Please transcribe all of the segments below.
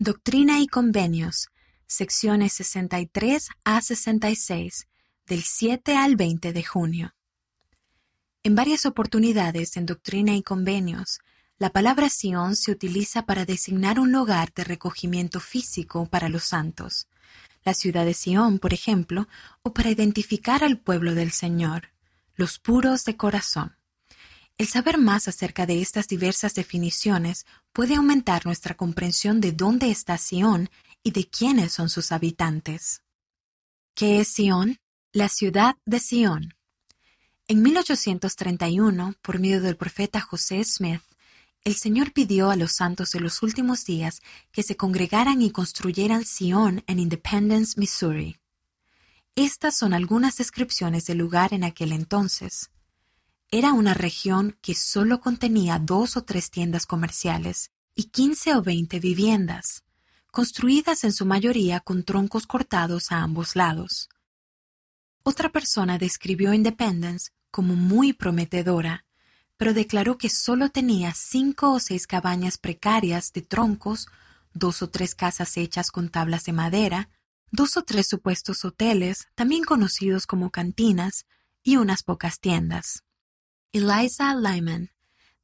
Doctrina y Convenios, secciones 63 a 66, del 7 al 20 de junio. En varias oportunidades en Doctrina y Convenios, la palabra Sion se utiliza para designar un lugar de recogimiento físico para los santos, la ciudad de Sion, por ejemplo, o para identificar al pueblo del Señor, los puros de corazón. El saber más acerca de estas diversas definiciones puede aumentar nuestra comprensión de dónde está Sion y de quiénes son sus habitantes. ¿Qué es Sion? La ciudad de Sion. En 1831, por medio del profeta José Smith, el Señor pidió a los santos de los últimos días que se congregaran y construyeran Sion en Independence, Missouri. Estas son algunas descripciones del lugar en aquel entonces. Era una región que solo contenía dos o tres tiendas comerciales y quince o veinte viviendas, construidas en su mayoría con troncos cortados a ambos lados. Otra persona describió Independence como muy prometedora, pero declaró que solo tenía cinco o seis cabañas precarias de troncos, dos o tres casas hechas con tablas de madera, dos o tres supuestos hoteles, también conocidos como cantinas, y unas pocas tiendas. Eliza Lyman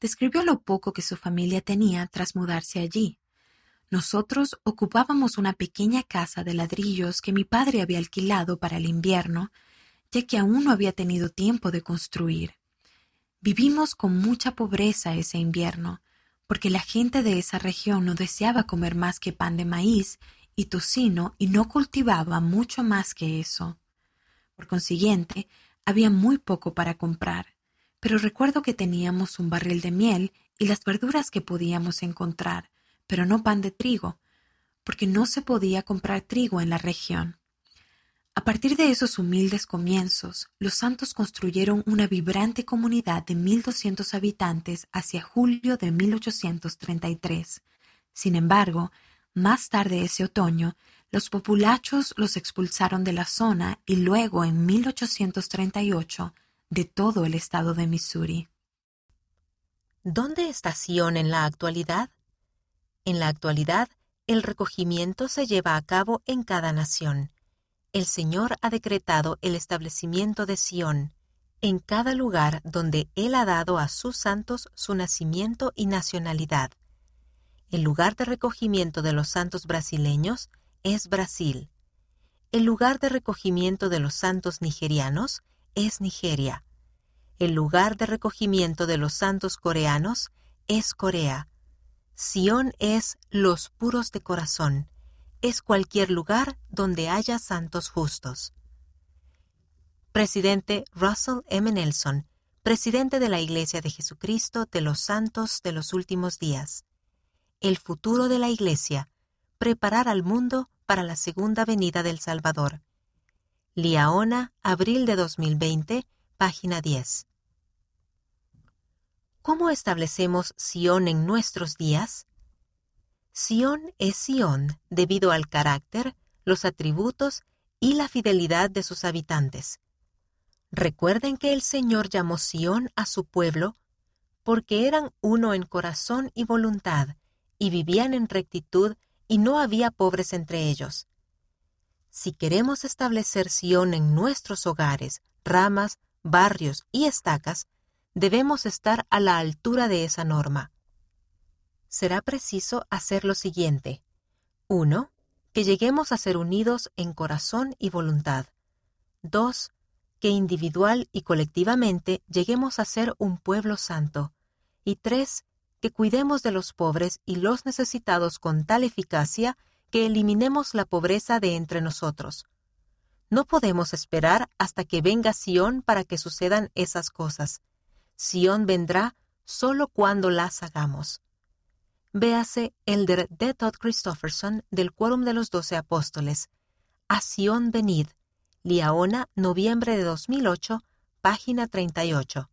describió lo poco que su familia tenía tras mudarse allí. Nosotros ocupábamos una pequeña casa de ladrillos que mi padre había alquilado para el invierno, ya que aún no había tenido tiempo de construir. Vivimos con mucha pobreza ese invierno, porque la gente de esa región no deseaba comer más que pan de maíz y tocino y no cultivaba mucho más que eso. Por consiguiente, había muy poco para comprar pero recuerdo que teníamos un barril de miel y las verduras que podíamos encontrar, pero no pan de trigo, porque no se podía comprar trigo en la región. A partir de esos humildes comienzos, los santos construyeron una vibrante comunidad de 1.200 habitantes hacia julio de 1833. Sin embargo, más tarde ese otoño, los populachos los expulsaron de la zona y luego, en 1838, de todo el estado de Missouri. ¿Dónde está Sion en la actualidad? En la actualidad, el recogimiento se lleva a cabo en cada nación. El Señor ha decretado el establecimiento de Sion en cada lugar donde Él ha dado a sus santos su nacimiento y nacionalidad. El lugar de recogimiento de los santos brasileños es Brasil. El lugar de recogimiento de los santos nigerianos es Nigeria. El lugar de recogimiento de los santos coreanos es Corea. Sion es los puros de corazón. Es cualquier lugar donde haya santos justos. Presidente Russell M. Nelson, presidente de la Iglesia de Jesucristo de los Santos de los Últimos Días. El futuro de la Iglesia, preparar al mundo para la segunda venida del Salvador. Liaona, abril de 2020, página 10. ¿Cómo establecemos Sion en nuestros días? Sion es Sion debido al carácter, los atributos y la fidelidad de sus habitantes. Recuerden que el Señor llamó Sion a su pueblo porque eran uno en corazón y voluntad, y vivían en rectitud, y no había pobres entre ellos. Si queremos establecer Sion en nuestros hogares, ramas, barrios y estacas, debemos estar a la altura de esa norma. Será preciso hacer lo siguiente. 1. Que lleguemos a ser unidos en corazón y voluntad. 2. Que individual y colectivamente lleguemos a ser un pueblo santo. Y 3. Que cuidemos de los pobres y los necesitados con tal eficacia que eliminemos la pobreza de entre nosotros. No podemos esperar hasta que venga Sión para que sucedan esas cosas. Sión vendrá solo cuando las hagamos. Véase Elder D. Todd Christofferson del Quórum de los Doce Apóstoles. A Sión venid. Liaona, noviembre de 2008, página 38.